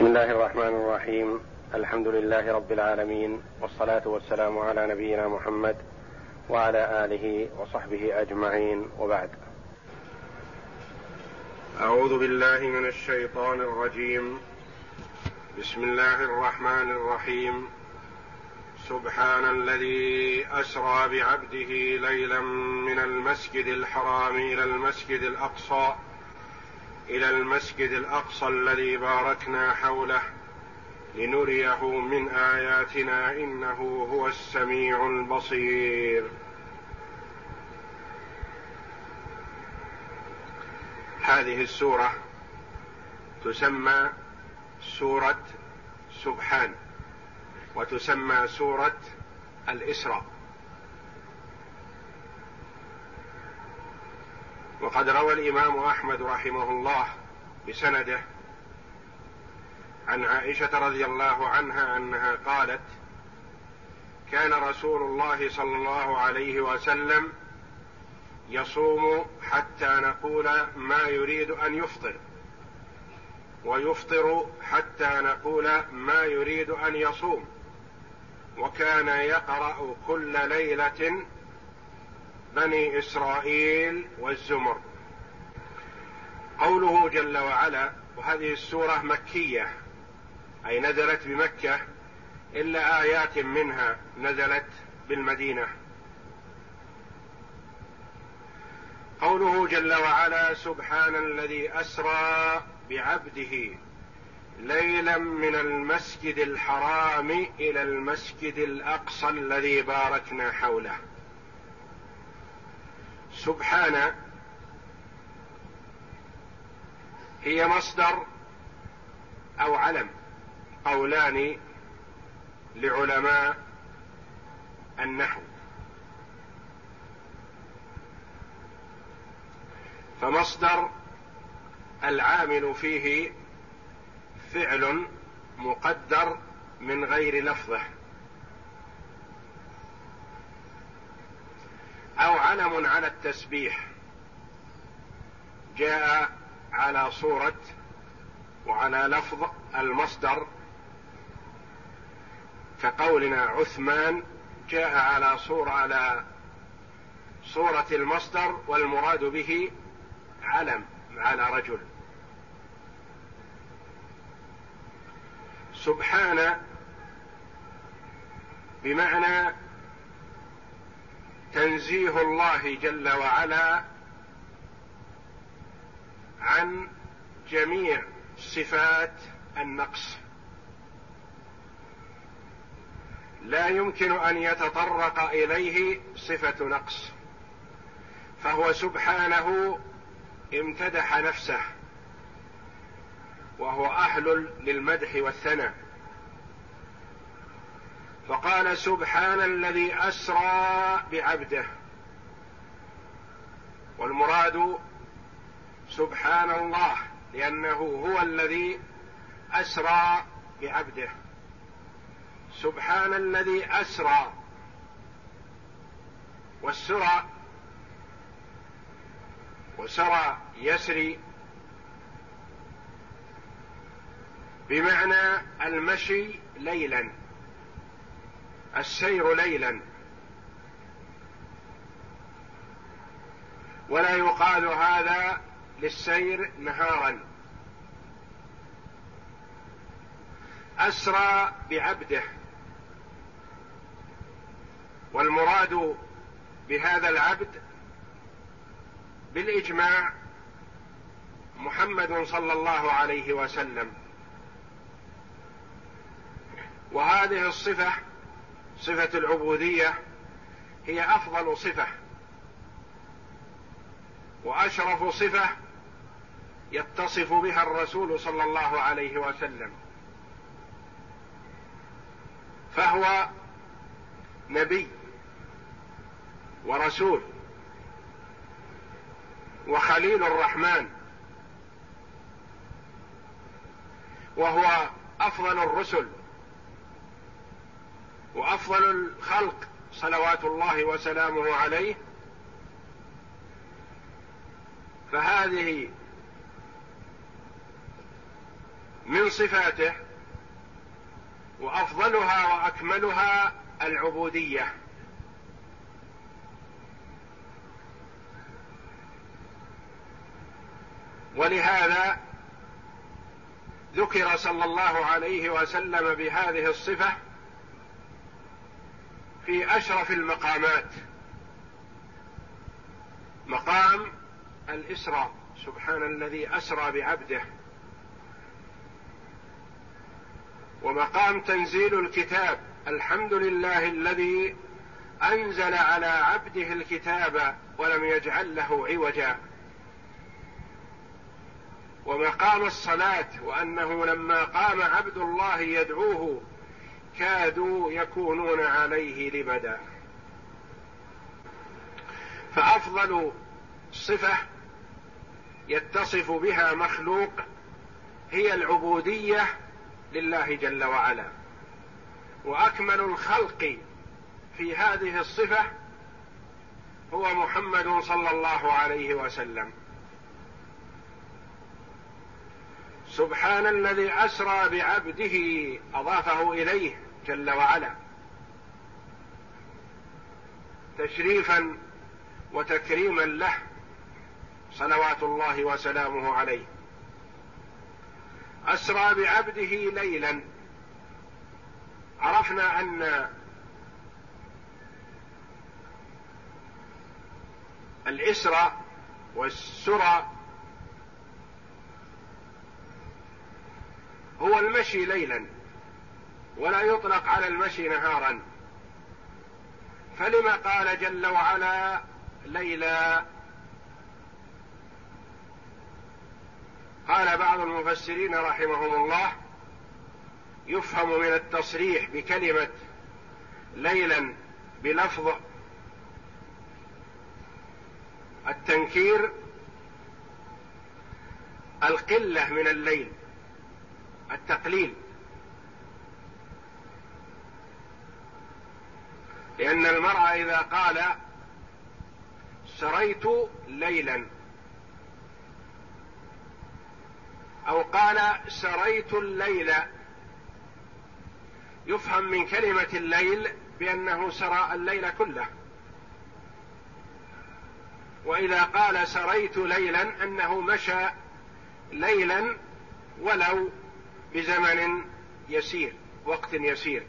بسم الله الرحمن الرحيم. الحمد لله رب العالمين والصلاة والسلام على نبينا محمد وعلى آله وصحبه أجمعين. وبعد. أعوذ بالله من الشيطان الرجيم. بسم الله الرحمن الرحيم. سبحان الذي أسرى بعبده ليلا من المسجد الحرام إلى المسجد الأقصى. إلى المسجد الأقصى الذي باركنا حوله لنريه من آياتنا إنه هو السميع البصير. هذه السورة تسمى سورة سبحان وتسمى سورة الإسراء. وقد روى الإمام أحمد رحمه الله بسنده عن عائشة رضي الله عنها أنها قالت كان رسول الله صلى الله عليه وسلم يصوم حتى نقول ما يريد أن يفطر ويفطر حتى نقول ما يريد أن يصوم وكان يقرأ كل ليلة بني إسرائيل والزمر. قوله جل وعلا وهذه السورة مكية أي نزلت بمكة إلا آيات منها نزلت بالمدينة. قوله جل وعلا سبحان الذي أسرى بعبده ليلا من المسجد الحرام إلى المسجد الأقصى الذي باركنا حوله. سبحان هي مصدر أو علم قولان لعلماء النحو. فمصدر العامل فيه فعل مقدر من غير لفظه. أو علم على التسبيح. جاء على صورة وعلى لفظ المصدر كقولنا عثمان جاء على صورة على صورة المصدر والمراد به علم على رجل. سبحان بمعنى تنزيه الله جل وعلا عن جميع صفات النقص. لا يمكن أن يتطرق إليه صفة نقص. فهو سبحانه امتدح نفسه وهو أهل للمدح والثناء. فقال سبحان الذي أسرى بعبده. والمراد سبحان الله لأنه هو الذي أسرى بعبده. سبحان الذي أسرى. والسرى وسرى يسري. بمعنى المشي ليلا. السير ليلا. ولا يقال هذا للسير نهارا. أسرى بعبده. والمراد بهذا العبد بالإجماع محمد صلى الله عليه وسلم. وهذه الصفة صفة العبودية هي أفضل صفة. وأشرف صفة يتصف بها الرسول صلى الله عليه وسلم. فهو نبي ورسول وخليل الرحمن. وهو أفضل الرسل وأفضل الخلق صلوات الله وسلامه عليه. فهذه من صفاته وأفضلها وأكملها العبودية. ولهذا ذكر صلى الله عليه وسلم بهذه الصفة في أشرف المقامات. مقام الإسراء سبحان الذي أسرى بعبده. ومقام تنزيل الكتاب الحمد لله الذي أنزل على عبده الكتاب ولم يجعل له عوجا. ومقام الصلاة وأنه لما قام عبد الله يدعوه كادوا يكونون عليه لبدا. فأفضل صفة يتصف بها مخلوق هي العبودية لله جل وعلا. وأكمل الخلق في هذه الصفة هو محمد صلى الله عليه وسلم. سبحان الذي أسرى بعبده أضافه إليه. جل وعلا. تشريفا وتكريما له صلوات الله وسلامه عليه. أسرى بعبده ليلا. عرفنا أن الإسرى والسرى هو المشي ليلا. ولا يطلق على المشي نهارا. فلما قال جل وعلا ليلا قال بعض المفسرين رحمهم الله يفهم من التصريح بكلمة ليلا بلفظ التنكير القلة من الليل التقليل. لأن المرأة إذا قال سريت ليلا أو قال سريت الليل يفهم من كلمة الليل بأنه سرى الليل كله. وإذا قال سريت ليلا أنه مشى ليلا ولو بزمن يسير وقت يسير.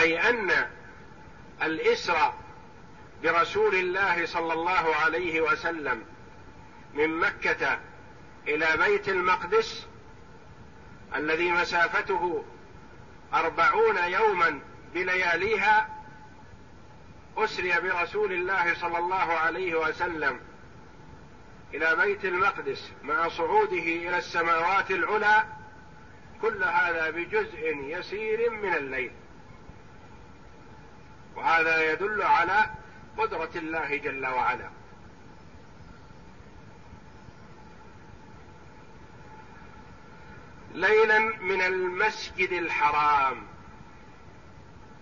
أي أن الاسرى برسول الله صلى الله عليه وسلم من مكة إلى بيت المقدس الذي مسافته أربعون يوما بلياليها أسري برسول الله صلى الله عليه وسلم إلى بيت المقدس مع صعوده إلى السماوات العلى كل هذا بجزء يسير من الليل. وهذا يدل على قدرة الله جل وعلا. ليلا من المسجد الحرام.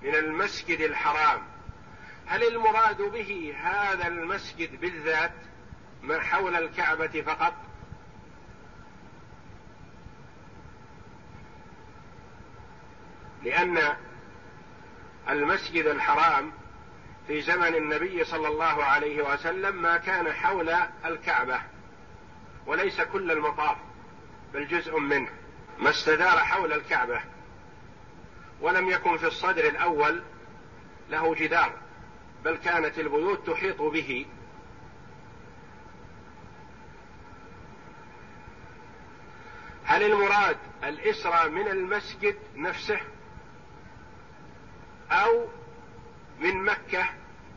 من المسجد الحرام. هل المراد به هذا المسجد بالذات ما حول الكعبة فقط؟ لأن المسجد الحرام في زمن النبي صلى الله عليه وسلم ما كان حول الكعبة وليس كل المطاف بل جزء منه ما استدار حول الكعبة. ولم يكن في الصدر الأول له جدار بل كانت البيوت تحيط به. هل المراد الإسرى من المسجد نفسه؟ أو من مكة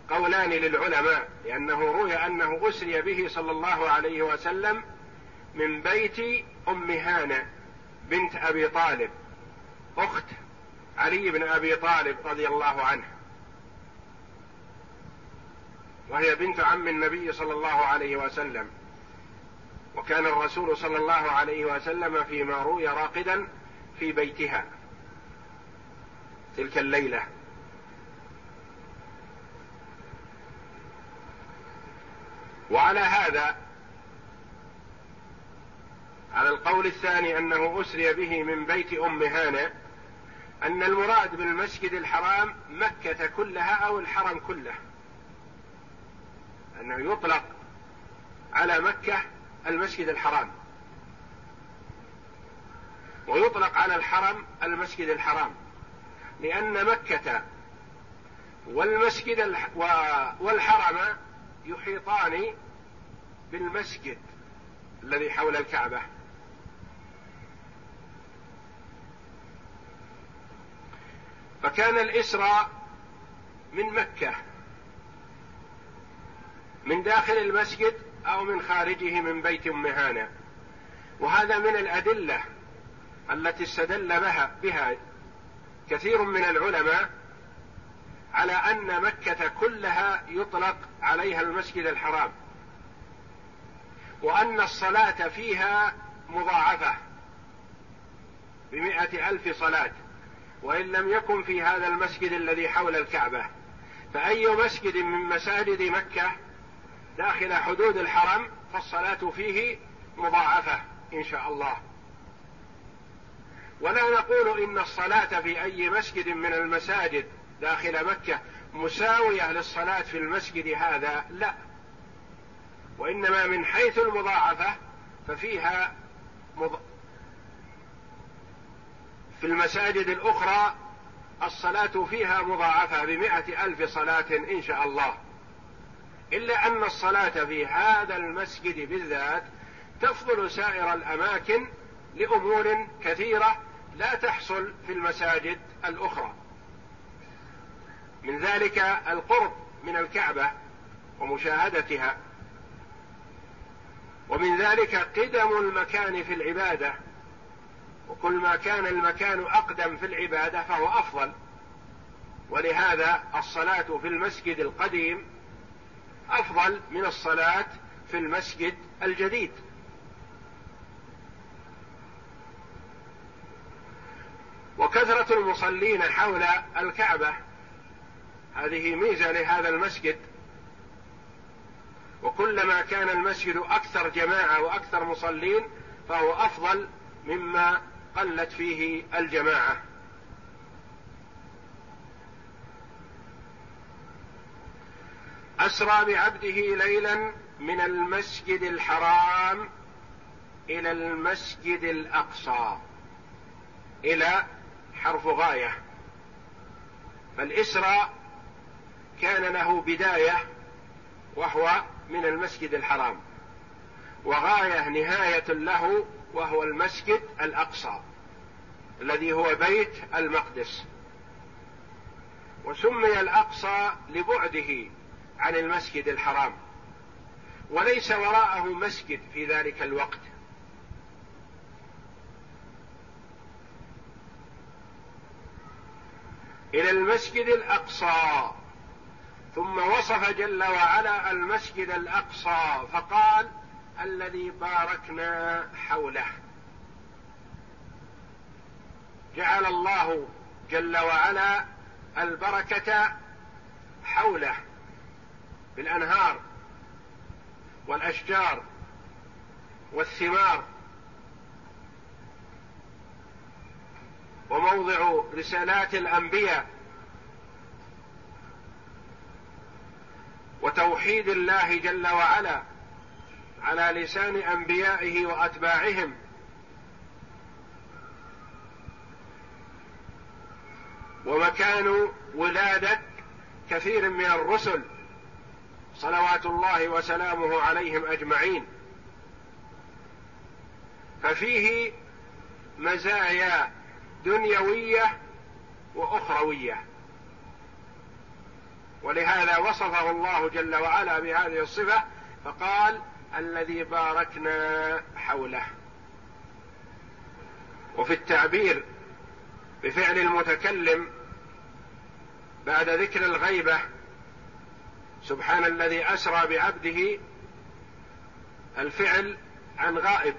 قولان للعلماء لأنه روي أنه أسري به صلى الله عليه وسلم من بيت أم هانة بنت أبي طالب أخت علي بن أبي طالب رضي الله عنه. وهي بنت عم النبي صلى الله عليه وسلم. وكان الرسول صلى الله عليه وسلم فيما روي راقدا في بيتها. تلك الليلة. وعلى هذا على القول الثاني أنه أسري به من بيت أم هانه أن المراد بالمسجد الحرام مكة كلها أو الحرم كله. أنه يطلق على مكة المسجد الحرام. ويطلق على الحرم المسجد الحرام. لأن مكة والمسجد والحرم يحيطان بالمسجد الذي حول الكعبة. فكان الإسراء من مكة من داخل المسجد أو من خارجه من بيت هانة. وهذا من الأدلة التي استدل بها بها كثير من العلماء على أن مكة كلها يطلق عليها المسجد الحرام وأن الصلاة فيها مضاعفة بمائة ألف صلاة وإن لم يكن في هذا المسجد الذي حول الكعبة فأي مسجد من مساجد مكة داخل حدود الحرم فالصلاة فيه مضاعفة إن شاء الله. ولا نقول إن الصلاة في أي مسجد من المساجد داخل مكة مساوية للصلاة في المسجد هذا؟ لا. وإنما من حيث المضاعفة ففيها مض... في المساجد الأخرى الصلاة فيها مضاعفة بمائة ألف صلاة إن شاء الله. إلا أن الصلاة في هذا المسجد بالذات تفضل سائر الأماكن لأمور كثيرة لا تحصل في المساجد الأخرى. من ذلك القرب من الكعبة ومشاهدتها. ومن ذلك قدم المكان في العبادة. وكل ما كان المكان أقدم في العبادة فهو أفضل. ولهذا الصلاة في المسجد القديم أفضل من الصلاة في المسجد الجديد. وكثرة المصلين حول الكعبة هذه ميزة لهذا المسجد. وكلما كان المسجد أكثر جماعة وأكثر مصلين فهو أفضل مما قلت فيه الجماعة. أسرى بعبده ليلا من المسجد الحرام إلى المسجد الأقصى. إلى حرف غاية. فالاسراء كان له بداية وهو من المسجد الحرام وغاية نهاية له وهو المسجد الأقصى الذي هو بيت المقدس. وسمي الأقصى لبعده عن المسجد الحرام وليس وراءه مسجد في ذلك الوقت. إلى المسجد الأقصى ثم وصف جل وعلا المسجد الأقصى فقال الذي باركنا حوله. جعل الله جل وعلا البركة حوله بالأنهار والأشجار والثمار. وموضع رسالات الأنبياء وتوحيد الله جل وعلا على لسان أنبيائه وأتباعهم. ومكان ولاده كثير من الرسل صلوات الله وسلامه عليهم أجمعين. ففيه مزايا دنيوية وأخروية. ولهذا وصفه الله جل وعلا بهذه الصفة فقال الذي باركنا حوله. وفي التعبير بفعل المتكلم بعد ذكر الغيبة سبحان الذي أسرى بعبده الفعل عن غائب.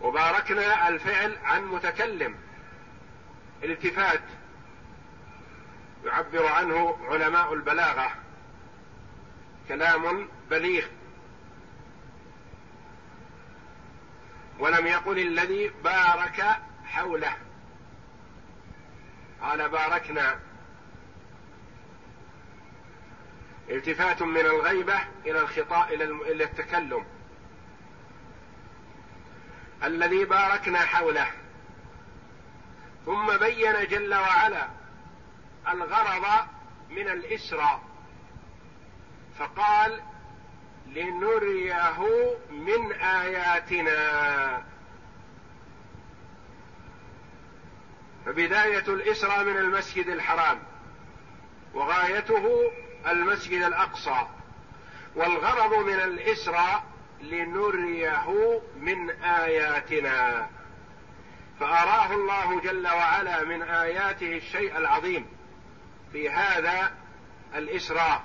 وباركنا الفعل عن متكلم. الالتفات يعبر عنه علماء البلاغة. كلام بليغ. ولم يقل الذي بارك حوله. قال باركنا. التفات من الغيبة إلى الخطاء إلى التكلم. الذي باركنا حوله. ثم بين جل وعلا الغرض من الإسراء. فقال لنريه من آياتنا. فبداية الإسراء من المسجد الحرام وغايته المسجد الأقصى. والغرض من الإسراء لنريه من آياتنا. فأراه الله جل وعلا من آياته الشيء العظيم. في هذا الإسراء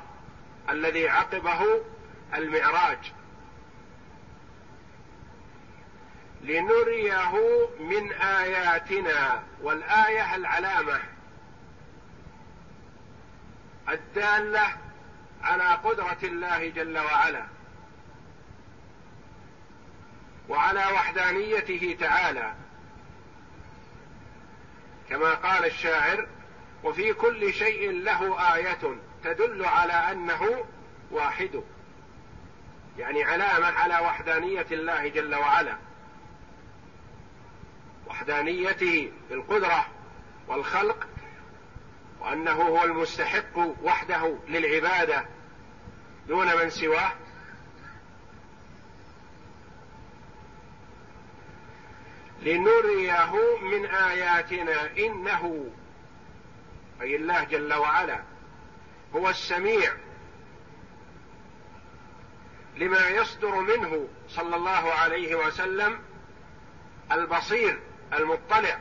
الذي عقبه المعراج. لنريه من آياتنا والآية العلامة الدالة على قدرة الله جل وعلا وعلى وحدانيته تعالى. كما قال الشاعر وفي كل شيء له آية تدل على أنه واحد. يعني علامة على وحدانية الله جل وعلا. وحدانيته بالقدرة والخلق وأنه هو المستحق وحده للعبادة دون من سواه. لنريه من آياتنا إنه أي الله جل وعلا هو السميع لما يصدر منه صلى الله عليه وسلم البصير المطلع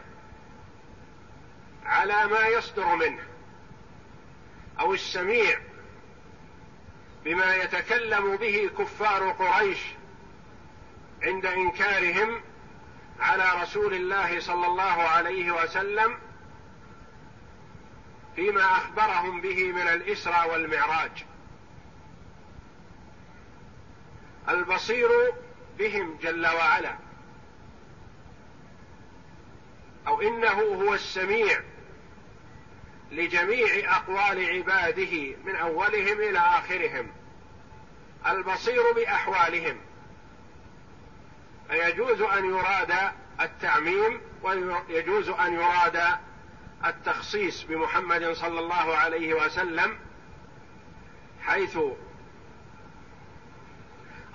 على ما يصدر منه أو السميع بما يتكلم به كفار قريش عند إنكارهم على رسول الله صلى الله عليه وسلم فيما أخبرهم به من الإسرى والمعراج. البصير بهم جل وعلا أو إنه هو السميع لجميع أقوال عباده من أولهم إلى آخرهم. البصير بأحوالهم فيجوز أن يراد التعميم ويجوز أن يراد التخصيص بمحمد صلى الله عليه وسلم حيث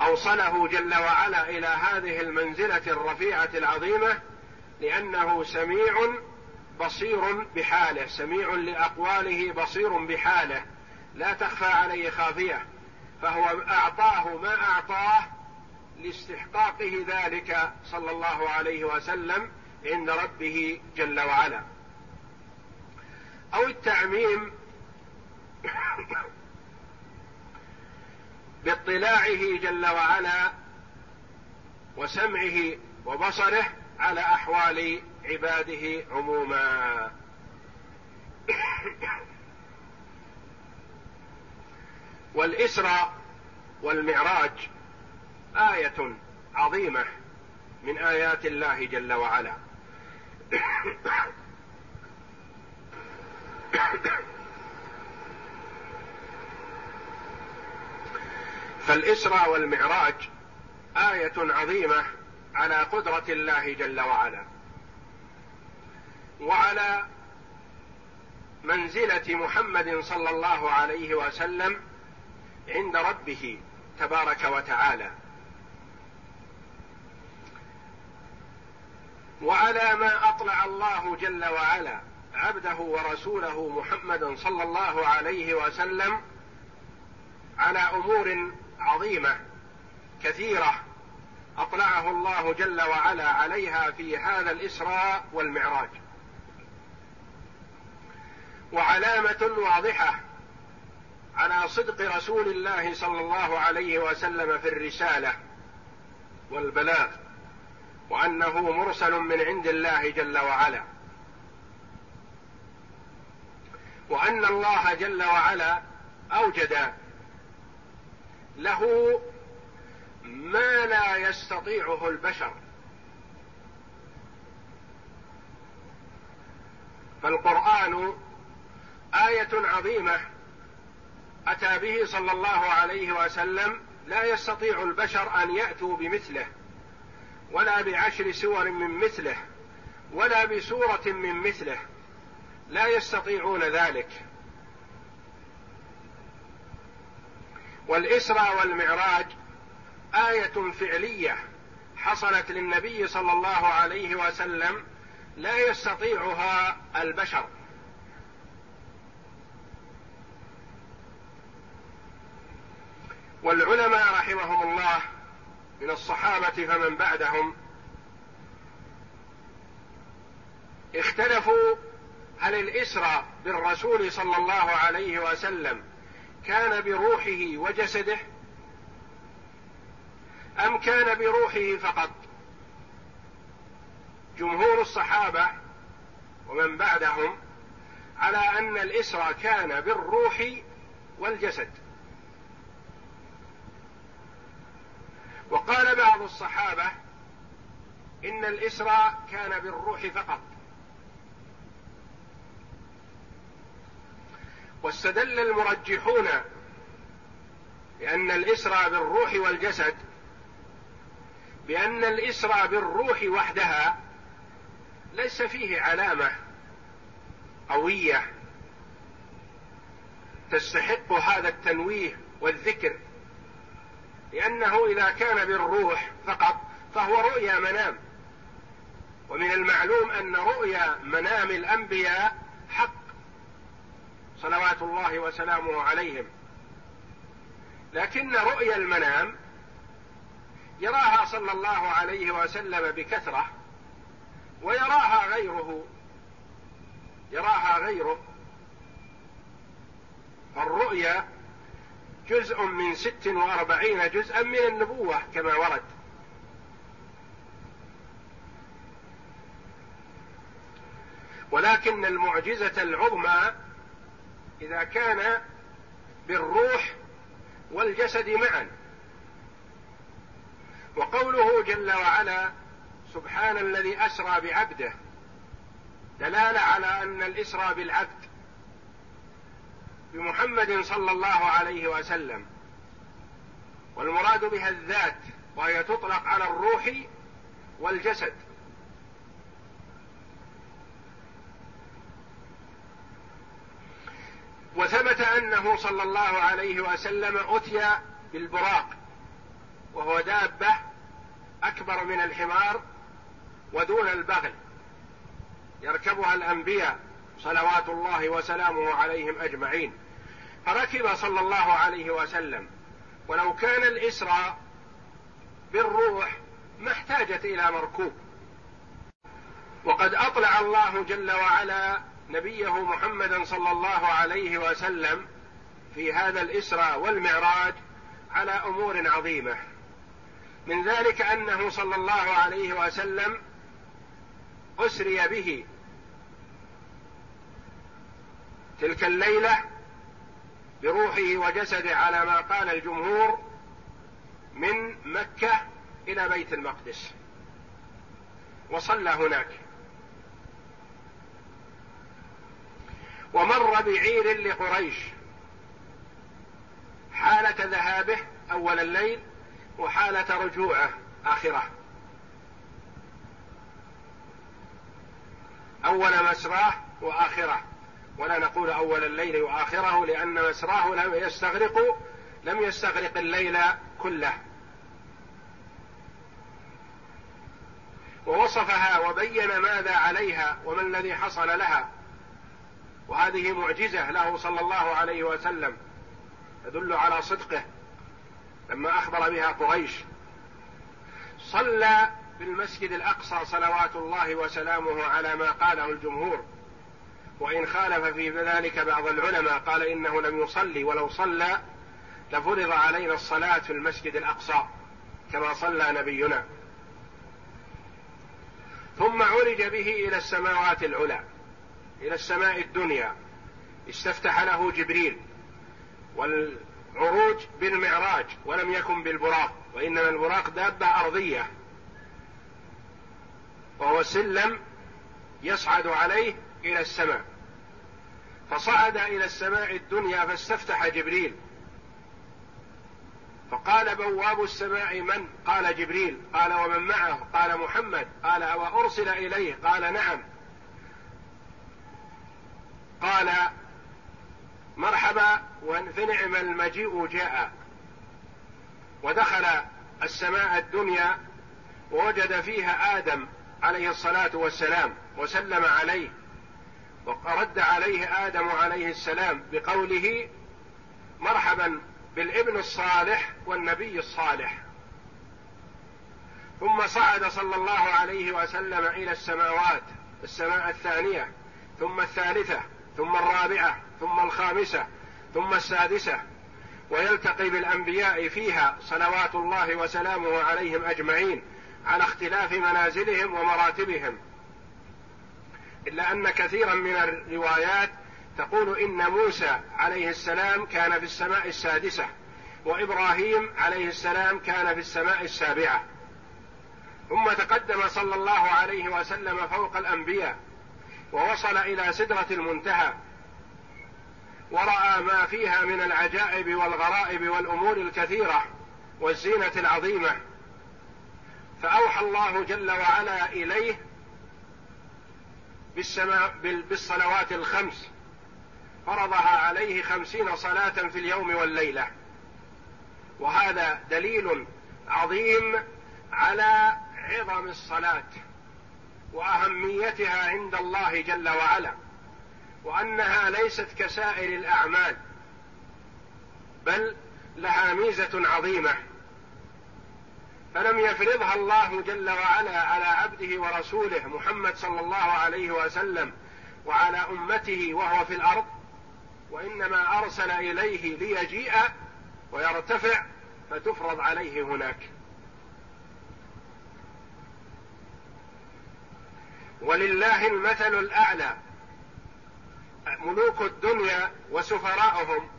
أوصله جل وعلا إلى هذه المنزلة الرفيعة العظيمة لأنه سميع بصير بحاله سميع لأقواله بصير بحاله لا تخفى عليه خافية فهو أعطاه ما أعطاه لاستحقاقه ذلك صلى الله عليه وسلم عند ربه جل وعلا. أو التعميم باطلاعه جل وعلا وسمعه وبصره على أحوال عباده عموما. والإسراء والمعراج آية عظيمة من آيات الله جل وعلا. فالاسراء والمعراج آية عظيمة على قدرة الله جل وعلا. وعلى منزلة محمد صلى الله عليه وسلم عند ربه تبارك وتعالى. وعلى ما أطلع الله جل وعلا عبده ورسوله محمدا صلى الله عليه وسلم على أمور عظيمة كثيرة أطلعه الله جل وعلا عليها في هذا الإسراء والمعراج. وعلامة واضحة على صدق رسول الله صلى الله عليه وسلم في الرسالة والبلاغ وأنه مرسل من عند الله جل وعلا. وأن الله جل وعلا أوجد له ما لا يستطيعه البشر. فالقرآن آية عظيمة أتى به صلى الله عليه وسلم لا يستطيع البشر أن يأتوا بمثله ولا بعشر سور من مثله ولا بسورة من مثله. لا يستطيعون ذلك. والاسرى والمعراج آية فعلية حصلت للنبي صلى الله عليه وسلم لا يستطيعها البشر. والعلماء رحمهم الله من الصحابة فمن بعدهم اختلفوا هل الاسرى بالرسول صلى الله عليه وسلم كان بروحه وجسده؟ أم كان بروحه فقط؟ جمهور الصحابة ومن بعدهم على أن الاسرى كان بالروح والجسد. وقال بعض الصحابة إن الاسرى كان بالروح فقط. واستدل المرجحون بأن الإسرى بالروح والجسد بأن الإسرى بالروح وحدها ليس فيه علامة قوية تستحق هذا التنويه والذكر. لأنه إذا كان بالروح فقط فهو رؤيا منام. ومن المعلوم أن رؤيا منام الأنبياء حق صلوات الله وسلامه عليهم. لكن رؤيا المنام يراها صلى الله عليه وسلم بكثرة ويراها غيره يراها غيره. فالرؤيا جزء من ست وأربعين جزءا من النبوة كما ورد. ولكن المعجزة العظمى إذا كان بالروح والجسد معا. وقوله جل وعلا سبحان الذي أسرى بعبده دلالة على أن الإسرى بالعبد بمحمد صلى الله عليه وسلم. والمراد بها الذات وهي تطلق على الروح والجسد. وثبت أنه صلى الله عليه وسلم أتي بالبراق وهو دابة أكبر من الحمار ودون البغل يركبها الأنبياء صلوات الله وسلامه عليهم أجمعين. فركب صلى الله عليه وسلم. ولو كان الاسرى بالروح ما احتاجت إلى مركوب. وقد أطلع الله جل وعلا نبيه محمدا صلى الله عليه وسلم في هذا الاسرى والمعراج على أمور عظيمة. من ذلك أنه صلى الله عليه وسلم أسري به. تلك الليلة بروحه وجسده على ما قال الجمهور من مكة إلى بيت المقدس. وصلى هناك. ومر بعير لقريش. حالة ذهابه أول الليل وحالة رجوعه آخره. أول مسراه وآخره. ولا نقول أول الليل وآخره لأن مسراه لم يستغرق لم يستغرق الليل كله. ووصفها وبين ماذا عليها وما الذي حصل لها. وهذه معجزة له صلى الله عليه وسلم تدل على صدقه لما أخبر بها قريش. صلى بالمسجد الأقصى صلوات الله وسلامه على ما قاله الجمهور. وإن خالف في ذلك بعض العلماء قال إنه لم يصلي ولو صلى لفرض علينا الصلاة في المسجد الأقصى كما صلى نبينا. ثم عرج به إلى السماوات العلى. إلى السماء الدنيا. استفتح له جبريل. عروج بالمعراج ولم يكن بالبراق وإنما البراق دابة أرضية. وهو سلم يصعد عليه إلى السماء. فصعد إلى السماء الدنيا فاستفتح جبريل. فقال بواب السماء من؟ قال جبريل. قال ومن معه؟ قال محمد. قال وارسل إليه؟ قال نعم. قال مرحبا فنعم المجيء جاء. ودخل السماء الدنيا ووجد فيها آدم عليه الصلاة والسلام وسلم عليه. ورد عليه آدم عليه السلام بقوله مرحبا بالابن الصالح والنبي الصالح. ثم صعد صلى الله عليه وسلم إلى السماوات السماء الثانية ثم الثالثة ثم الرابعة ثم الخامسة ثم السادسة. ويلتقي بالأنبياء فيها صلوات الله وسلامه عليهم أجمعين على اختلاف منازلهم ومراتبهم. إلا أن كثيرا من الروايات تقول إن موسى عليه السلام كان في السماء السادسة وإبراهيم عليه السلام كان في السماء السابعة. ثم تقدم صلى الله عليه وسلم فوق الأنبياء. ووصل إلى سدرة المنتهى. ورأى ما فيها من العجائب والغرائب والأمور الكثيرة والزينة العظيمة. فأوحى الله جل وعلا إليه بالسماء بالصلوات الخمس. فرضها عليه خمسين صلاة في اليوم والليلة. وهذا دليل عظيم على عظم الصلاة. وأهميتها عند الله جل وعلا وأنها ليست كسائر الأعمال بل لها ميزة عظيمة. فلم يفرضها الله جل وعلا على عبده ورسوله محمد صلى الله عليه وسلم وعلى أمته وهو في الأرض وإنما أرسل إليه ليجيء ويرتفع فتفرض عليه هناك. ولله المثل الأعلى. ملوك الدنيا وسفراؤهم.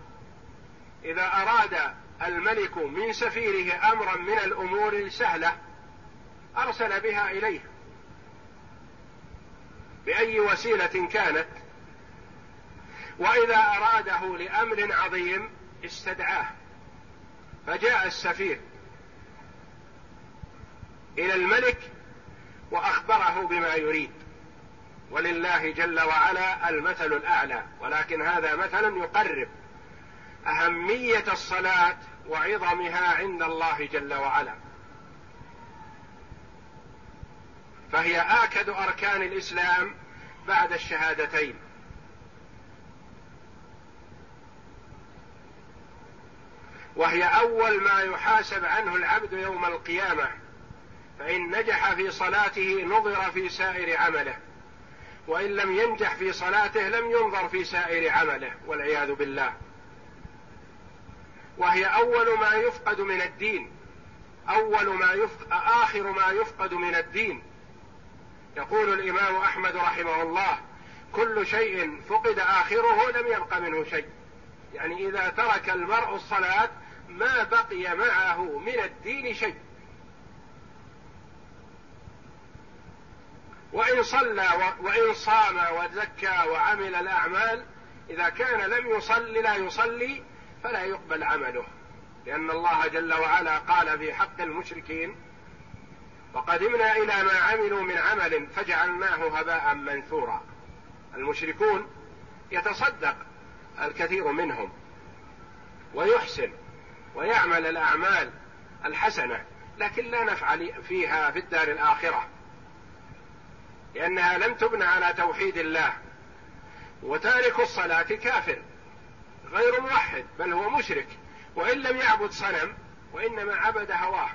إذا أراد الملك من سفيره أمرا من الأمور السهلة أرسل بها إليه. بأي وسيلة كانت؟ وإذا أراده لأمر عظيم استدعاه. فجاء السفير إلى الملك وأخبره بما يريد. ولله جل وعلا المثل الأعلى ولكن هذا مثل يقرب. أهمية الصلاة وعظمها عند الله جل وعلا. فهي آكد أركان الإسلام بعد الشهادتين. وهي أول ما يحاسب عنه العبد يوم القيامة فإن نجح في صلاته نظر في سائر عمله. وإن لم ينجح في صلاته لم ينظر في سائر عمله والعياذ بالله. وهي أول ما يفقد من الدين أول ما يفقد آخر ما يفقد من الدين. يقول الإمام أحمد رحمه الله كل شيء فقد آخره لم يبق منه شيء. يعني إذا ترك المرء الصلاة ما بقي معه من الدين شيء. وإن صلى وإن صام وزكى وعمل الأعمال إذا كان لم يصلي لا يصلي فلا يقبل عمله. لأن الله جل وعلا قال في حق المشركين وقدمنا إلى ما عملوا من عمل فجعلناه هباء منثورا. المشركون يتصدق الكثير منهم ويحسن ويعمل الأعمال الحسنة لكن لا نفع فيها في الدار الآخرة. لأنها لم تبنى على توحيد الله. وتارك الصلاة كافر غير موحد بل هو مشرك. وإن لم يعبد صنم وإنما عبد هواه.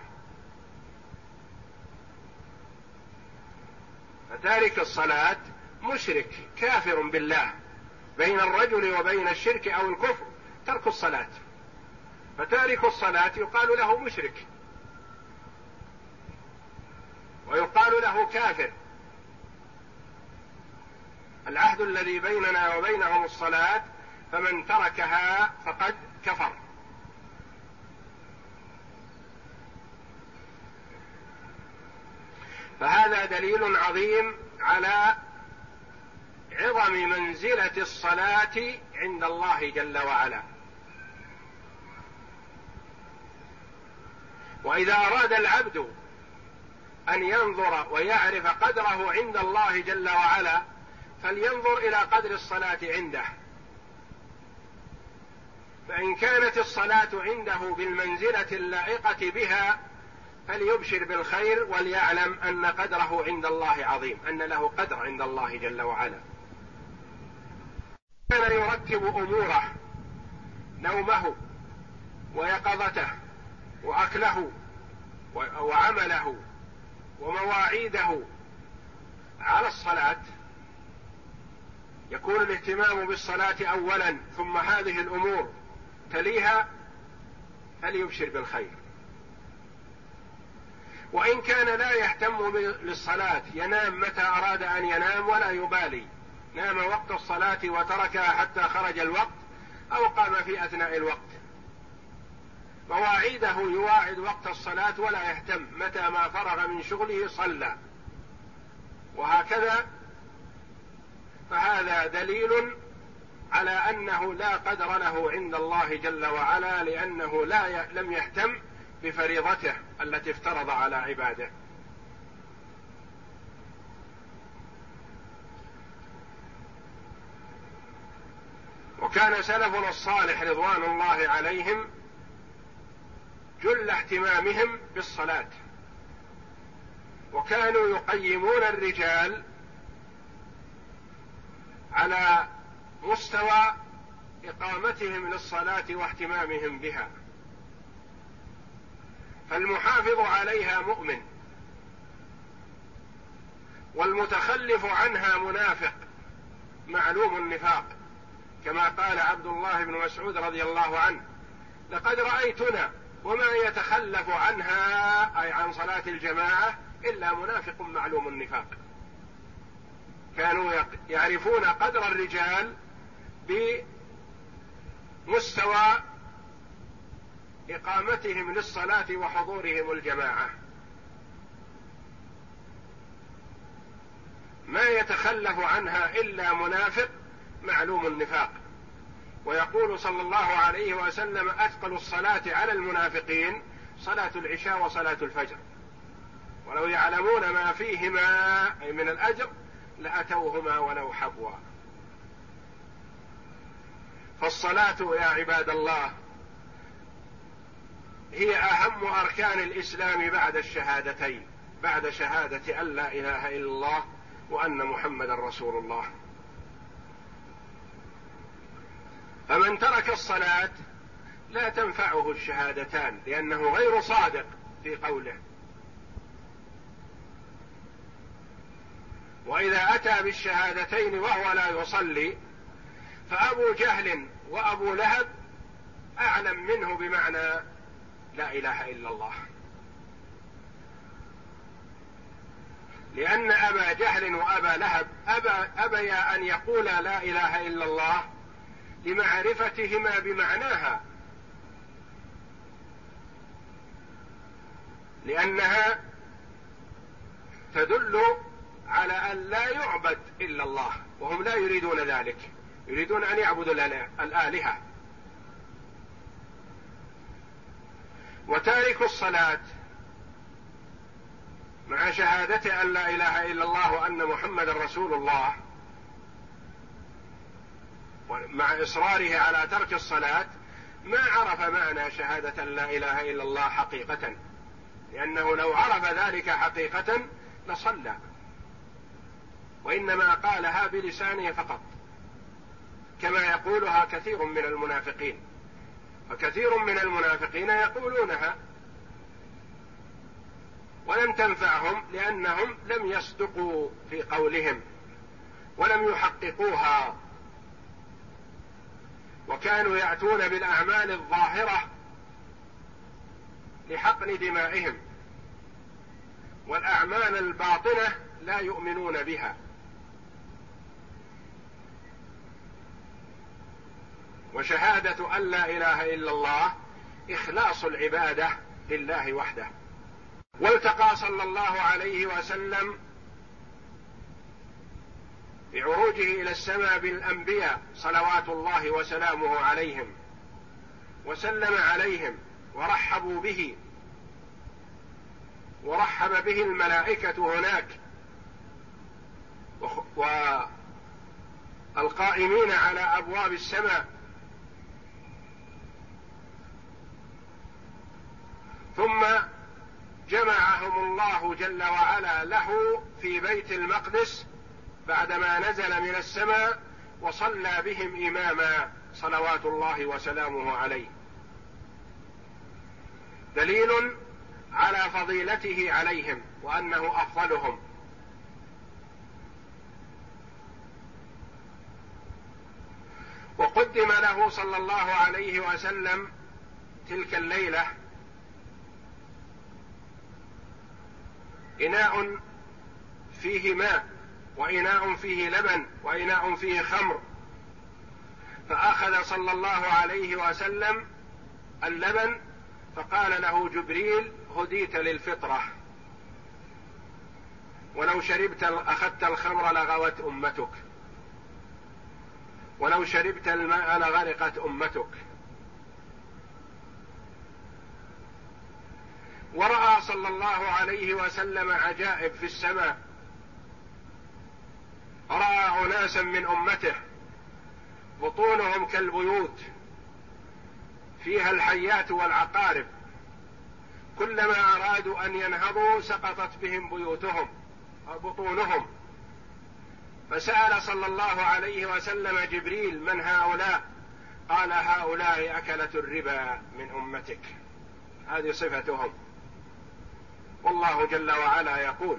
فتارك الصلاة مشرك كافر بالله بين الرجل وبين الشرك أو الكفر ترك الصلاة. فتارك الصلاة يقال له مشرك ويقال له كافر. العهد الذي بيننا وبينهم الصلاة فمن تركها فقد كفر. فهذا دليل عظيم على عظم منزلة الصلاة عند الله جل وعلا. وإذا أراد العبد أن ينظر ويعرف قدره عند الله جل وعلا فلينظر إلى قدر الصلاة عنده. فإن كانت الصلاة عنده بالمنزلة اللائقة بها فليبشر بالخير وليعلم أن قدره عند الله عظيم أن له قدر عند الله جل وعلا. كان يرتب أموره نومه ويقظته وأكله وعمله ومواعيده على الصلاة. يكون الاهتمام بالصلاة اولا ثم هذه الأمور تليها فليبشر بالخير. وإن كان لا يهتم للصلاة ينام متى أراد أن ينام ولا يبالي. نام وقت الصلاة وتركها حتى خرج الوقت أو قام في أثناء الوقت. مواعيده يواعد وقت الصلاة ولا يهتم. متى ما فرغ من شغله صلى. وهكذا فهذا دليل على أنه لا قدر له عند الله جل وعلا لأنه لا. لم يهتم بفريضته التي افترض على عباده وكان سلفنا الصالح رضوان الله عليهم جل اهتمامهم بالصلاة وكانوا يقيمون الرجال على مستوى إقامتهم للصلاة واهتمامهم بها. فالمحافظ عليها مؤمن والمتخلف عنها منافق معلوم النفاق. كما قال عبد الله بن مسعود رضي الله عنه لقد رأيتنا وما يتخلف عنها أي عن صلاة الجماعة إلا منافق معلوم النفاق. كانوا يعرفون قدر الرجال بمستوى إقامتهم للصلاة وحضورهم الجماعة. ما يتخلف عنها إلا منافق معلوم النفاق. ويقول صلى الله عليه وسلم أثقل الصلاة على المنافقين صلاة العشاء وصلاة الفجر. ولو يعلمون ما فيهما أي من الأجر لأتوهما ولو حبوا. فالصلاة يا عباد الله هي أهم أركان الإسلام بعد الشهادتين بعد شهادة أن لا إله إلا الله وأن محمدا رسول الله. فمن ترك الصلاة لا تنفعه الشهادتان لأنه غير صادق في قوله. وإذا أتى بالشهادتين وهو لا يصلي فأبو جهل وأبو لهب أعلم منه بمعنى لا إله إلا الله. لأن أبا جهل وأبا لهب أبا أبيا أن يقولا لا إله إلا الله لمعرفتهما بمعناها. لأنها تدل على أن لا يعبد إلا الله وهم لا يريدون ذلك. يريدون أن يعبدوا الآلهة. وتارك الصلاة مع شهادة أن لا إله إلا الله وأن محمد رسول الله مع إصراره على ترك الصلاة ما عرف معنى شهادة لا إله إلا الله حقيقة. لأنه لو عرف ذلك حقيقة لصلى. وإنما قالها بلسانه فقط. كما يقولها كثير من المنافقين. فكثير من المنافقين يقولونها. ولم تنفعهم لأنهم لم يصدقوا في قولهم. ولم يحققوها. وكانوا يأتون بالأعمال الظاهرة لحقن دمائهم. والأعمال الباطنة لا يؤمنون بها. وشهادة أن لا إله إلا الله إخلاص العبادة لله وحده. والتقى صلى الله عليه وسلم بعروجه إلى السماء بالأنبياء صلوات الله وسلامه عليهم وسلم عليهم ورحبوا به ورحب به الملائكة هناك والقائمين على أبواب السماء. ثم جمعهم الله جل وعلا له في بيت المقدس بعدما نزل من السماء وصلى بهم إماما صلوات الله وسلامه عليه. دليل على فضيلته عليهم وأنه أفضلهم. وقدم له صلى الله عليه وسلم تلك الليلة إناء فيه ماء وإناء فيه لبن وإناء فيه خمر. فأخذ صلى الله عليه وسلم اللبن فقال له جبريل هديت للفطرة. ولو شربت أخذت الخمر لغوت أمتك. ولو شربت الماء لغرقت أمتك. ورأى صلى الله عليه وسلم عجائب في السماء. رأى اناسا من أمته بطونهم كالبيوت فيها الحيات والعقارب. كلما أرادوا أن ينهضوا سقطت بهم بيوتهم بطونهم. فسأل صلى الله عليه وسلم جبريل من هؤلاء؟ قال هؤلاء أكلة الربا من أمتك. هذه صفتهم. والله جل وعلا يقول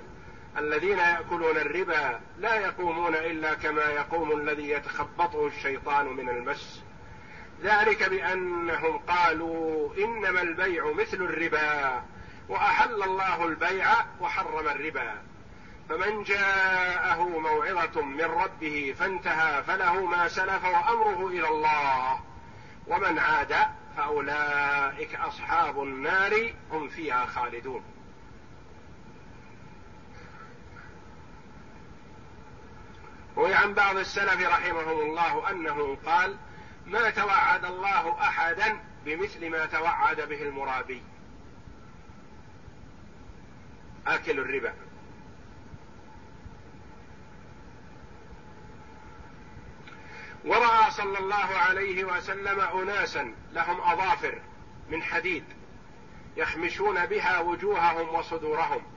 الذين يأكلون الربا لا يقومون إلا كما يقوم الذي يتخبطه الشيطان من المس. ذلك بأنهم قالوا إنما البيع مثل الربا وأحل الله البيع وحرم الربا. فمن جاءه موعظة من ربه فانتهى فله ما سلف وأمره إلى الله. ومن عاد فأولئك أصحاب النار هم فيها خالدون. روي عن بعض السلف رحمهم الله أنه قال ما توعد الله أحدا بمثل ما توعد به المرابي. أكل الربا. ورأى صلى الله عليه وسلم اناسا لهم أظافر من حديد يخمشون بها وجوههم وصدورهم.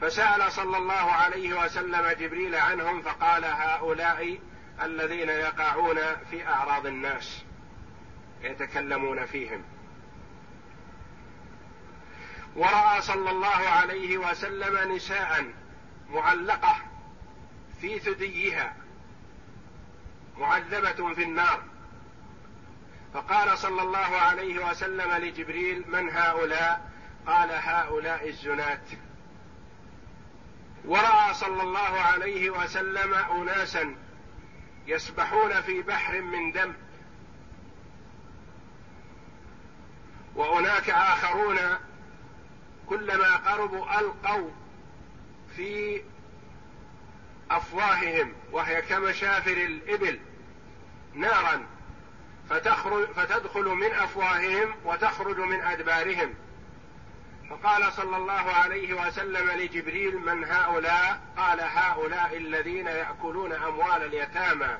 فسأل صلى الله عليه وسلم جبريل عنهم فقال هؤلاء الذين يقعون في أعراض الناس يتكلمون فيهم. ورأى صلى الله عليه وسلم نساء معلقة في ثديها معذبة في النار. فقال صلى الله عليه وسلم لجبريل من هؤلاء؟ قال هؤلاء الزنات. ورأى صلى الله عليه وسلم أناسا يسبحون في بحر من دم وهناك آخرون كلما قربوا ألقوا في أفواههم وهي كمشافر الإبل نارا فتخرج فتدخل من أفواههم وتخرج من أدبارهم. فقال صلى الله عليه وسلم لجبريل من هؤلاء؟ قال هؤلاء الذين يأكلون أموال اليتامى.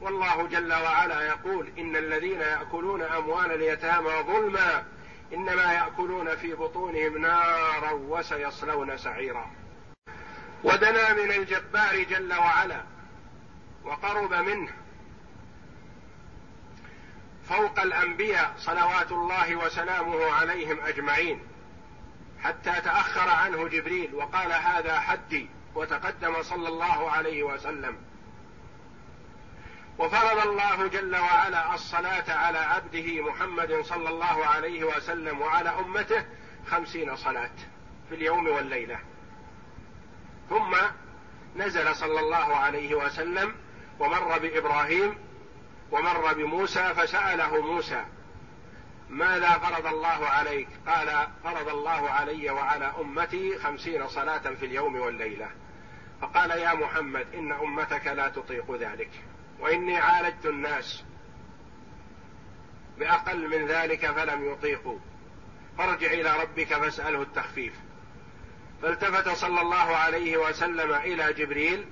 والله جل وعلا يقول إن الذين يأكلون أموال اليتامى ظلما إنما يأكلون في بطونهم نارا وسيصلون سعيرا. ودنا من الجبار جل وعلا وقرب منه فوق الأنبياء صلوات الله وسلامه عليهم أجمعين. حتى تأخر عنه جبريل وقال هذا حدي وتقدم صلى الله عليه وسلم. وفرض الله جل وعلا الصلاة على عبده محمد صلى الله عليه وسلم وعلى أمته خمسين صلاة في اليوم والليلة. ثم نزل صلى الله عليه وسلم ومر بإبراهيم ومر بموسى فسأله موسى ماذا فرض الله عليك؟ قال فرض الله علي وعلى أمتي خمسين صلاة في اليوم والليلة. فقال يا محمد إن أمتك لا تطيق ذلك وإني عالجت الناس بأقل من ذلك فلم يطيقوا. فارجع إلى ربك فاسأله التخفيف. فالتفت صلى الله عليه وسلم إلى جبريل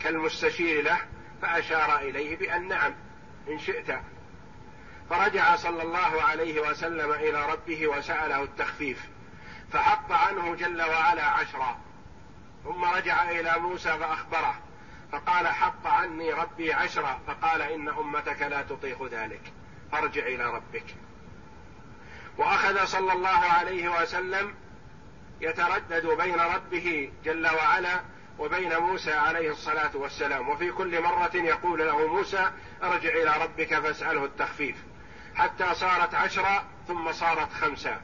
كالمستشير له فأشار إليه بأن نعم. إن شئت. فرجع صلى الله عليه وسلم إلى ربه وسأله التخفيف فحط عنه جل وعلا عشرا. ثم رجع إلى موسى فأخبره فقال حط عني ربي عشرا فقال إن أمتك لا تطيق ذلك. فارجع إلى ربك. وأخذ صلى الله عليه وسلم يتردد بين ربه جل وعلا وبين موسى عليه الصلاة والسلام. وفي كل مرة يقول له موسى ارجع إلى ربك فاسأله التخفيف. حتى صارت عشرة ثم صارت خمسة.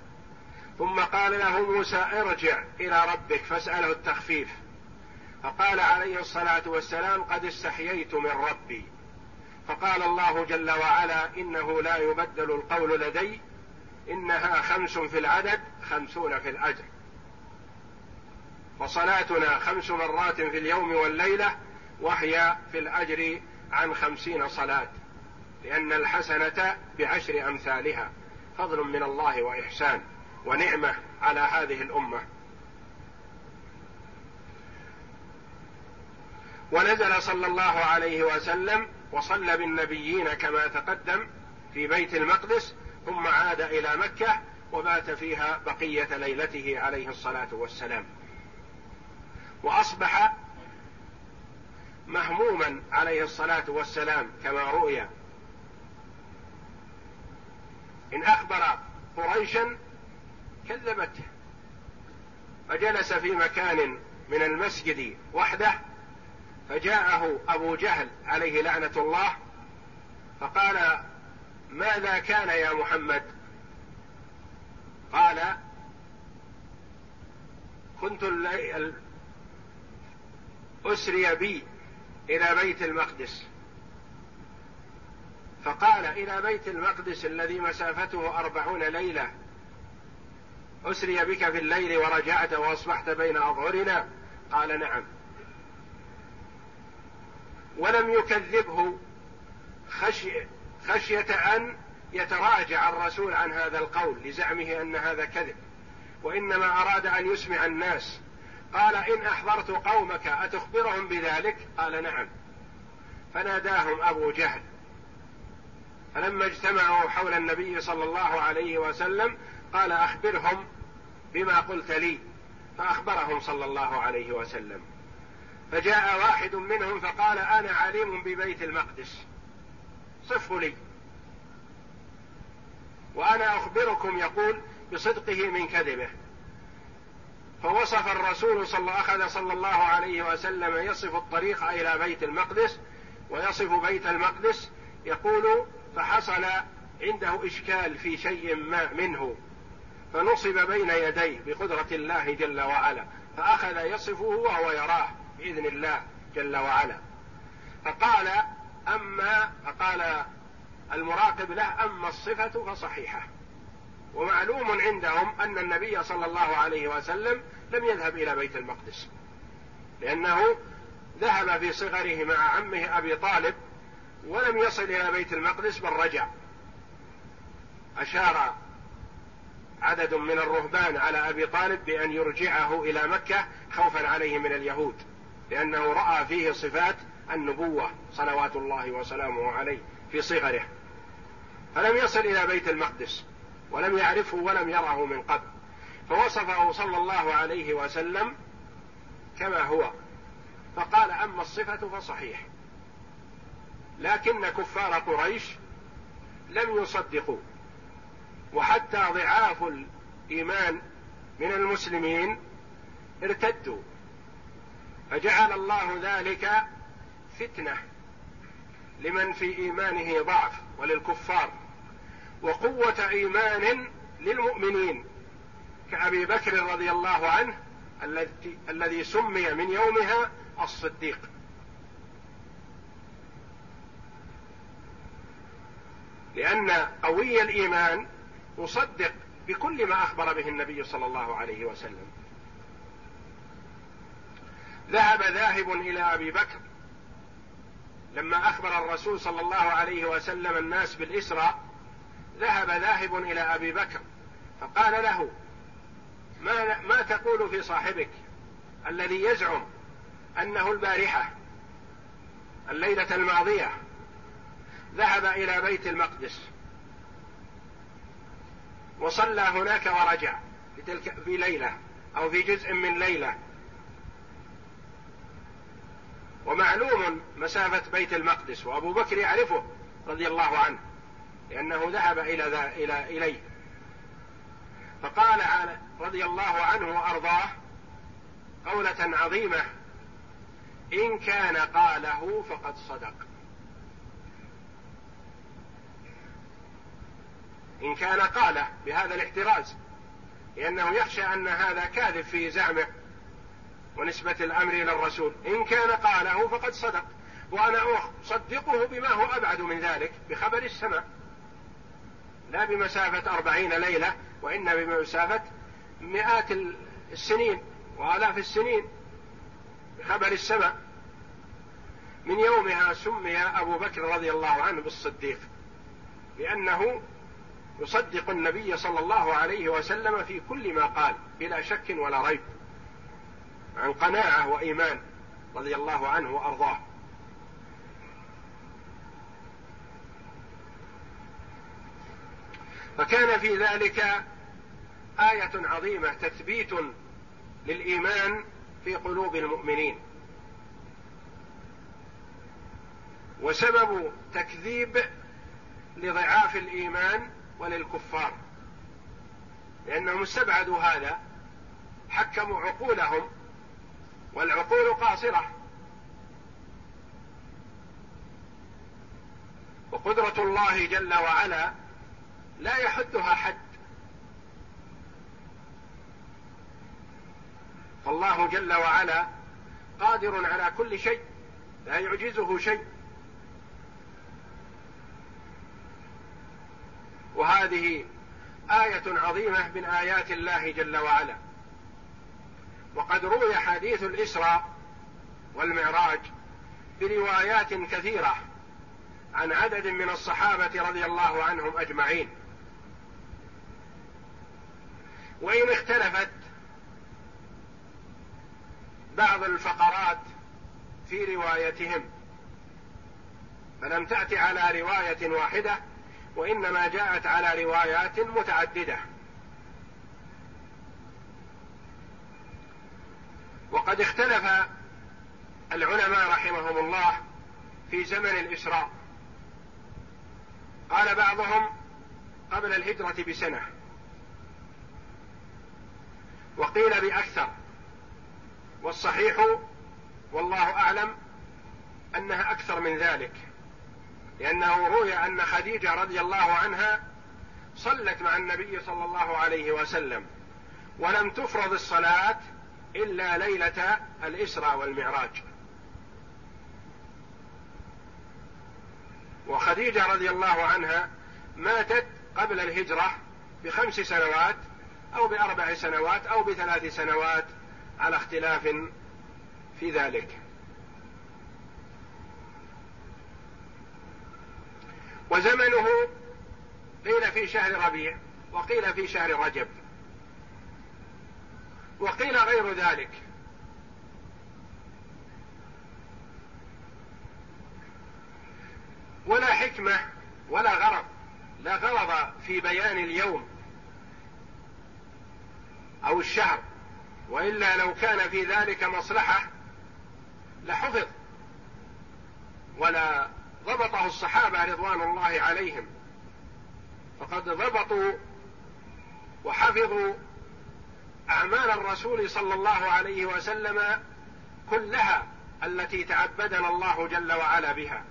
ثم قال له موسى ارجع إلى ربك فاسأله التخفيف. فقال عليه الصلاة والسلام قد استحييت من ربي. فقال الله جل وعلا إنه لا يبدل القول لدي إنها خمس في العدد خمسون في الأجر. وصلاتنا خمس مرات في اليوم والليلة وهي في الأجر عن خمسين صلاة لأن الحسنة بعشر أمثالها. فضل من الله وإحسان ونعمة على هذه الأمة. ونزل صلى الله عليه وسلم وصلى بالنبيين كما تقدم في بيت المقدس ثم عاد إلى مكة وبات فيها بقية ليلته عليه الصلاة والسلام. وأصبح مهموما عليه الصلاة والسلام كما رؤي. إن أخبر قريشا كذبته فجلس في مكان من المسجد وحده فجاءه أبو جهل عليه لعنة الله فقال ماذا كان يا محمد؟ قال كنت أسري بي إلى بيت المقدس. فقال إلى بيت المقدس الذي مسافته أربعون ليلة أسري بك في الليل ورجعت وأصبحت بين أظهرنا؟ قال نعم. ولم يكذبه خشي خشية أن يتراجع الرسول عن هذا القول لزعمه أن هذا كذب وإنما أراد أن يسمع الناس. قال إن أحضرت قومك أتخبرهم بذلك؟ قال نعم. فناداهم أبو جهل. فلما اجتمعوا حول النبي صلى الله عليه وسلم قال أخبرهم بما قلت لي. فأخبرهم صلى الله عليه وسلم. فجاء واحد منهم فقال أنا عليم ببيت المقدس. صفه لي. وأنا أخبركم يقول بصدقه من كذبه. فوصف الرسول صلى أخذ صلى الله عليه وسلم يصف الطريق إلى بيت المقدس ويصف بيت المقدس يقول فحصل عنده إشكال في شيء ما منه. فنصب بين يديه بقدرة الله جل وعلا فأخذ يصفه وهو يراه بإذن الله جل وعلا. فقال أما فقال المراقب له أما الصفة فصحيحة. ومعلوم عندهم أن النبي صلى الله عليه وسلم لم يذهب إلى بيت المقدس لأنه ذهب في صغره مع عمه أبي طالب ولم يصل إلى بيت المقدس بل رجع. أشار عدد من الرهبان على أبي طالب بأن يرجعه إلى مكة خوفا عليه من اليهود لأنه رأى فيه صفات النبوة صلوات الله وسلامه عليه في صغره. فلم يصل إلى بيت المقدس. ولم يعرفه ولم يره من قبل. فوصفه صلى الله عليه وسلم كما هو. فقال أما الصفة فصحيح. لكن كفار قريش لم يصدقوا. وحتى ضعاف الإيمان من المسلمين ارتدوا. فجعل الله ذلك فتنة لمن في إيمانه ضعف وللكفار. وقوة إيمان للمؤمنين كأبي بكر رضي الله عنه الذي سمي من يومها الصديق. لأن قوي الإيمان اصدق بكل ما أخبر به النبي صلى الله عليه وسلم. ذهب ذاهب إلى أبي بكر لما أخبر الرسول صلى الله عليه وسلم الناس بالإسراء ذهب ذاهب إلى أبي بكر فقال له ما ما تقول في صاحبك الذي يزعم أنه البارحة الليلة الماضية ذهب إلى بيت المقدس وصلى هناك ورجع في تلك في ليلة أو في جزء من ليلة. ومعلوم مسافة بيت المقدس وأبو بكر يعرفه رضي الله عنه. لأنه ذهب إلى إلى إليه. فقال رضي الله عنه وأرضاه قولة عظيمة. إن كان قاله فقد صدق. إن كان قاله بهذا الاحتراز. لأنه يخشى أن هذا كاذب في زعمه ونسبة الأمر إلى الرسول. إن كان قاله فقد صدق. وأنا أصدقه بما هو أبعد من ذلك بخبر السماء. لا بمسافة أربعين ليلة وإنما بمسافة مئات السنين وآلاف السنين بخبر السماء. من يومها سمي أبو بكر رضي الله عنه بالصديق لأنه يصدق النبي صلى الله عليه وسلم في كل ما قال بلا شك ولا ريب عن قناعة وإيمان رضي الله عنه وأرضاه. فكان في ذلك آية عظيمة تثبيت للإيمان في قلوب المؤمنين. وسبب تكذيب لضعاف الإيمان وللكفار. لأنهم استبعدوا هذا حكموا عقولهم والعقول قاصرة. وقدرة الله جل وعلا لا يحدها حد. فالله جل وعلا قادر على كل شيء لا يعجزه شيء. وهذه آية عظيمة من آيات الله جل وعلا. وقد روي حديث الإسراء والمعراج بروايات كثيرة عن عدد من الصحابة رضي الله عنهم أجمعين. وإن اختلفت بعض الفقرات في روايتهم فلم تأت على رواية واحدة وإنما جاءت على روايات متعددة. وقد اختلف العلماء رحمهم الله في زمن الإسراء. قال بعضهم قبل الهجرة بسنة. وقيل بأكثر. والصحيح والله أعلم أنها أكثر من ذلك لأنه روي أن خديجة رضي الله عنها صلت مع النبي صلى الله عليه وسلم ولم تفرض الصلاة إلا ليلة الإسراء والمعراج. وخديجة رضي الله عنها ماتت قبل الهجرة بخمس سنوات أو بأربع سنوات أو بثلاث سنوات على اختلاف في ذلك. وزمنه قيل في شهر ربيع وقيل في شهر رجب. وقيل غير ذلك. ولا حكمة ولا غرض لا غرض في بيان اليوم أو الشهر وإلا لو كان في ذلك مصلحة لحفظ ولا ضبطه الصحابة رضوان الله عليهم. فقد ضبطوا وحفظوا أعمال الرسول صلى الله عليه وسلم كلها التي تعبدنا الله جل وعلا بها.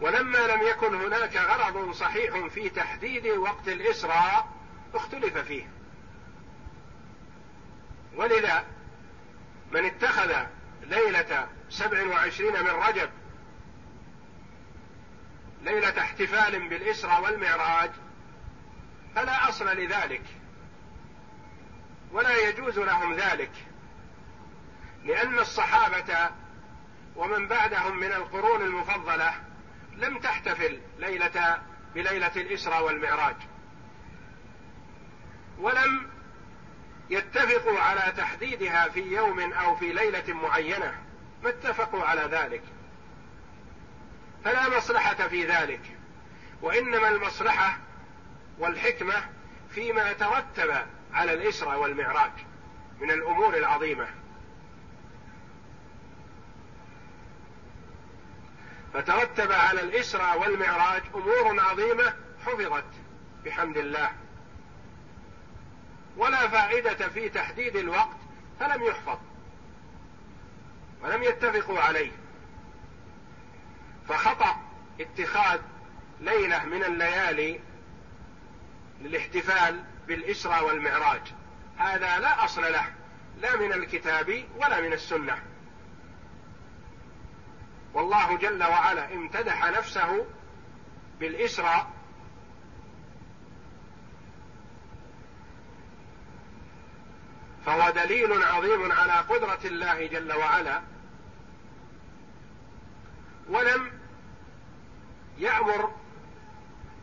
ولما لم يكن هناك غرض صحيح في تحديد وقت الإسراء اختلف فيه. ولذا من اتخذ ليلة سبع وعشرين من رجب ليلة احتفال بالإسرى والمعراج فلا أصل لذلك ولا يجوز لهم ذلك لأن الصحابة ومن بعدهم من القرون المفضلة لم تحتفل ليلة بليلة الاسرى والمعراج. ولم يتفقوا على تحديدها في يوم أو في ليلة معينة ما اتفقوا على ذلك. فلا مصلحة في ذلك وإنما المصلحة والحكمة فيما ترتب على الاسرى والمعراج من الأمور العظيمة. فترتب على الاسرى والمعراج أمور عظيمة حفظت بحمد الله. ولا فائدة في تحديد الوقت فلم يحفظ. ولم يتفقوا عليه. فخطأ اتخاذ ليلة من الليالي للاحتفال بالاسرى والمعراج. هذا لا أصل له لا من الكتاب ولا من السنة. والله جل وعلا امتدح نفسه بالاسرى فهو دليل عظيم على قدرة الله جل وعلا ولم يأمر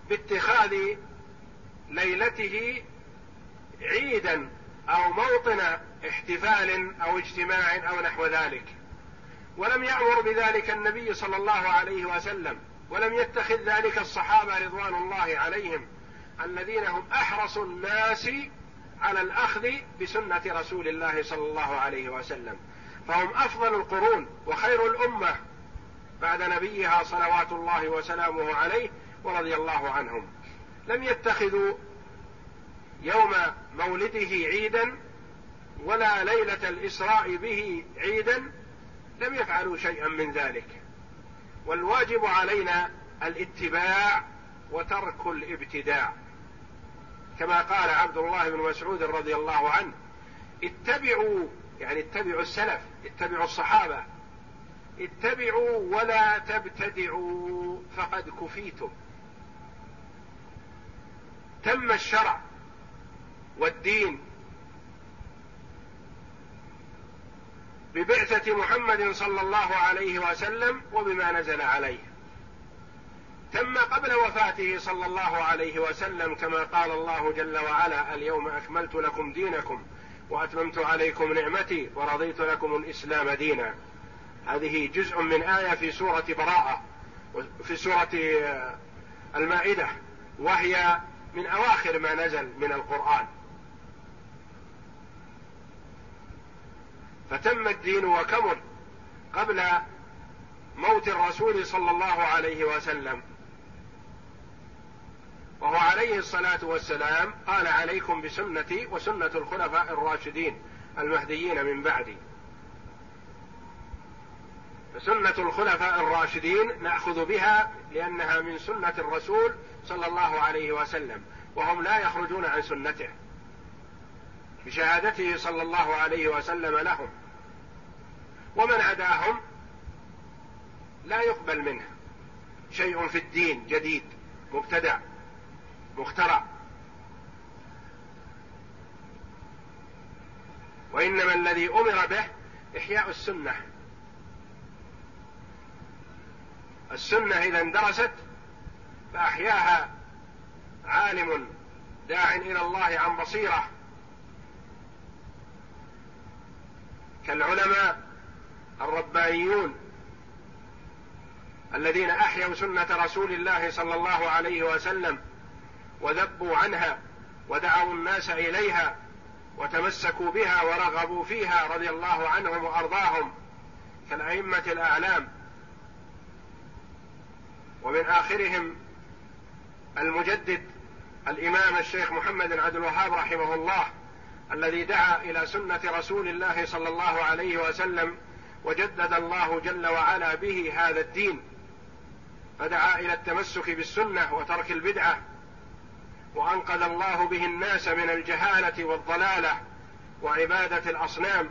باتخاذ ليلته عيدا أو موطن احتفال أو اجتماع أو نحو ذلك. ولم يأمر بذلك النبي صلى الله عليه وسلم ولم يتخذ ذلك الصحابة رضوان الله عليهم الذين هم أحرص الناس على الأخذ بسنة رسول الله صلى الله عليه وسلم. فهم أفضل القرون وخير الأمة بعد نبيها صلوات الله وسلامه عليه ورضي الله عنهم. لم يتخذوا يوم مولده عيدا ولا ليلة الإسراء به عيدا لم يفعلوا شيئا من ذلك. والواجب علينا الاتباع وترك الابتداع. كما قال عبد الله بن مسعود رضي الله عنه اتبعوا يعني اتبعوا السلف اتبعوا الصحابة اتبعوا ولا تبتدعوا فقد كفيتم. تم الشرع والدين ببعثة محمد صلى الله عليه وسلم وبما نزل عليه. تم قبل وفاته صلى الله عليه وسلم كما قال الله جل وعلا اليوم أكملت لكم دينكم وأتممت عليكم نعمتي ورضيت لكم الإسلام دينا. هذه جزء من آية في سورة براءة في سورة المائدة وهي من أواخر ما نزل من القرآن. فتم الدين وكمل قبل موت الرسول صلى الله عليه وسلم. وهو عليه الصلاة والسلام قال عليكم بسنتي وسنة الخلفاء الراشدين المهديين من بعدي. فسنه الخلفاء الراشدين نأخذ بها لأنها من سنة الرسول صلى الله عليه وسلم وهم لا يخرجون عن سنته. بشهادته صلى الله عليه وسلم لهم. ومن عداهم لا يقبل منه. شيء في الدين جديد مبتدع. مخترع. وإنما الذي أمر به إحياء السنة. السنة إذا اندرست فأحياها عالم داع إلى الله عن بصيرة. كالعلماء الربانيون الذين أحيوا سنة رسول الله صلى الله عليه وسلم وذبوا عنها ودعوا الناس إليها وتمسكوا بها ورغبوا فيها رضي الله عنهم وأرضاهم كالأئمة الأعلام. ومن آخرهم المجدد الإمام الشيخ محمد بن عبد الوهاب رحمه الله الذي دعا إلى سنة رسول الله صلى الله عليه وسلم وجدد الله جل وعلا به هذا الدين. فدعا إلى التمسك بالسنة وترك البدعة وأنقذ الله به الناس من الجهالة والضلالة وعبادة الأصنام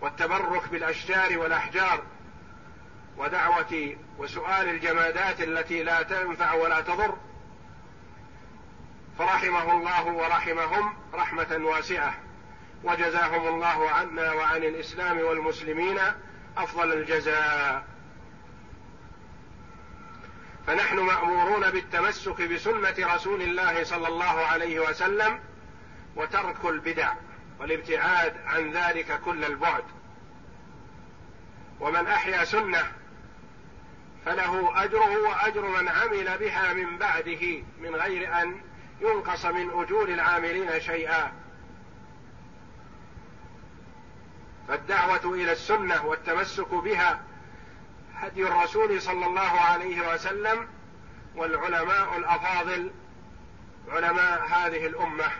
والتبرك بالأشجار والأحجار ودعوة وسؤال الجمادات التي لا تنفع ولا تضر. فرحمه الله ورحمهم رحمة واسعة. وجزاهم الله عنا وعن الإسلام والمسلمين أفضل الجزاء. فنحن مأمورون بالتمسك بسنة رسول الله صلى الله عليه وسلم وترك البدع والابتعاد عن ذلك كل البعد. ومن أحيا سنة فله أجره وأجر من عمل بها من بعده من غير أن ينقص من أجور العاملين شيئا. فالدعوة إلى السنة والتمسك بها هدي الرسول صلى الله عليه وسلم والعلماء الأفاضل علماء هذه الأمة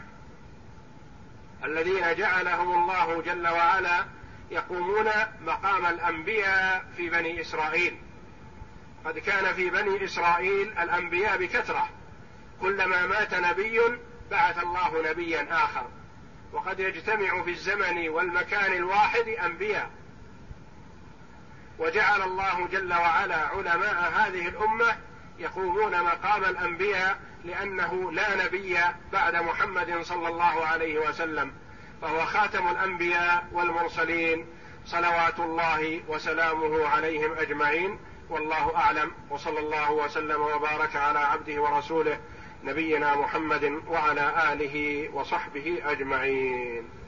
الذين جعلهم الله جل وعلا يقومون مقام الأنبياء في بني إسرائيل. قد كان في بني إسرائيل الأنبياء بكثرة. كلما مات نبي بعث الله نبيا آخر. وقد يجتمع في الزمن والمكان الواحد أنبياء. وجعل الله جل وعلا علماء هذه الأمة يقومون مقام الأنبياء لأنه لا نبي بعد محمد صلى الله عليه وسلم فهو خاتم الأنبياء والمرسلين صلوات الله وسلامه عليهم أجمعين. والله أعلم وصلى الله وسلم وبارك على عبده ورسوله نبينا محمد وعلى آله وصحبه أجمعين.